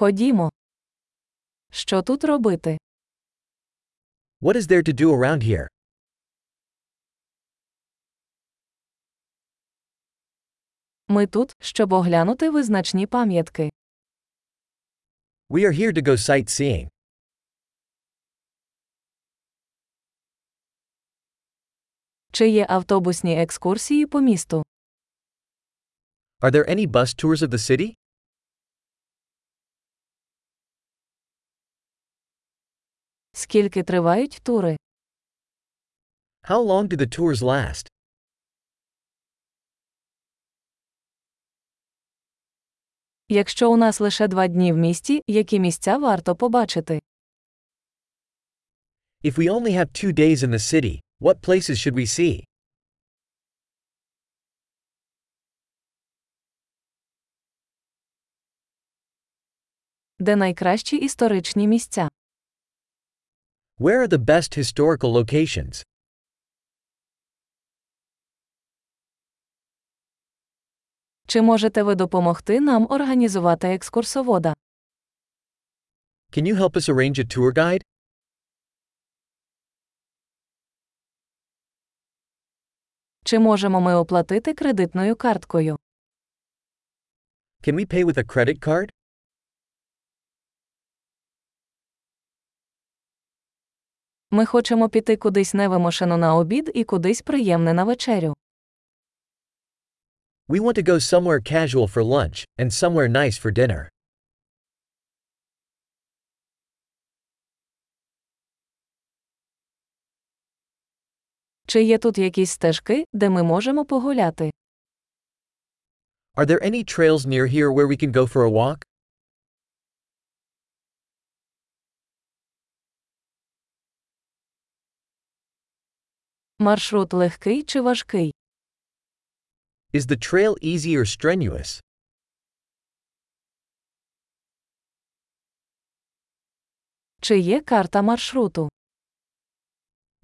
Ходімо. Що тут робити? What is there to do around here? Ми тут, щоб оглянути визначні пам'ятки. We are here to go sightseeing. Чи є автобусні екскурсії по місту? Are there any bus tours of the city? Скільки тривають тури? How long do the tours last? Якщо у нас лише два дні в місті, які місця варто побачити? If we only have two days in the city, what places should we see? Де найкращі історичні місця? Where are the best historical locations? Чи можете ви допомогти нам організувати екскурсовода? Can you help us arrange a tour guide? Чи можемо ми оплатити кредитною карткою? Can we pay with a credit card? Ми хочемо піти кудись невимушено на обід і кудись приємне на вечерю. We want to go somewhere casual for lunch, and somewhere nice for dinner. Чи є тут якісь стежки, де ми можемо погуляти? Are there any trails near here where we can go for a walk? Маршрут легкий чи важкий? Is the trail easy or strenuous? Чи є карта маршруту?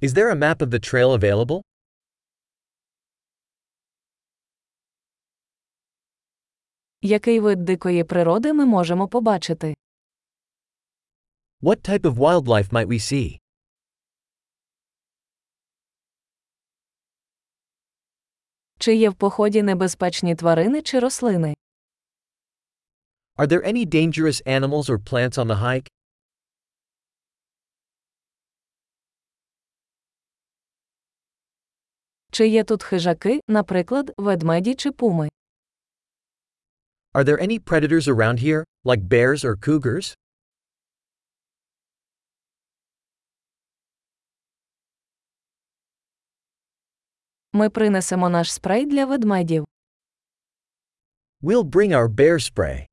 Is there a map of the trail available? Який вид дикої природи ми можемо побачити? What type of wildlife might we see? Чи є в поході небезпечні тварини чи рослини? Are there any dangerous animals or plants on the hike? Чи є тут хижаки, наприклад, ведмеді чи пуми? Are there any predators around here, like bears or cougars? Ми принесемо наш спрей для ведмедів. We'll bring our bear spray.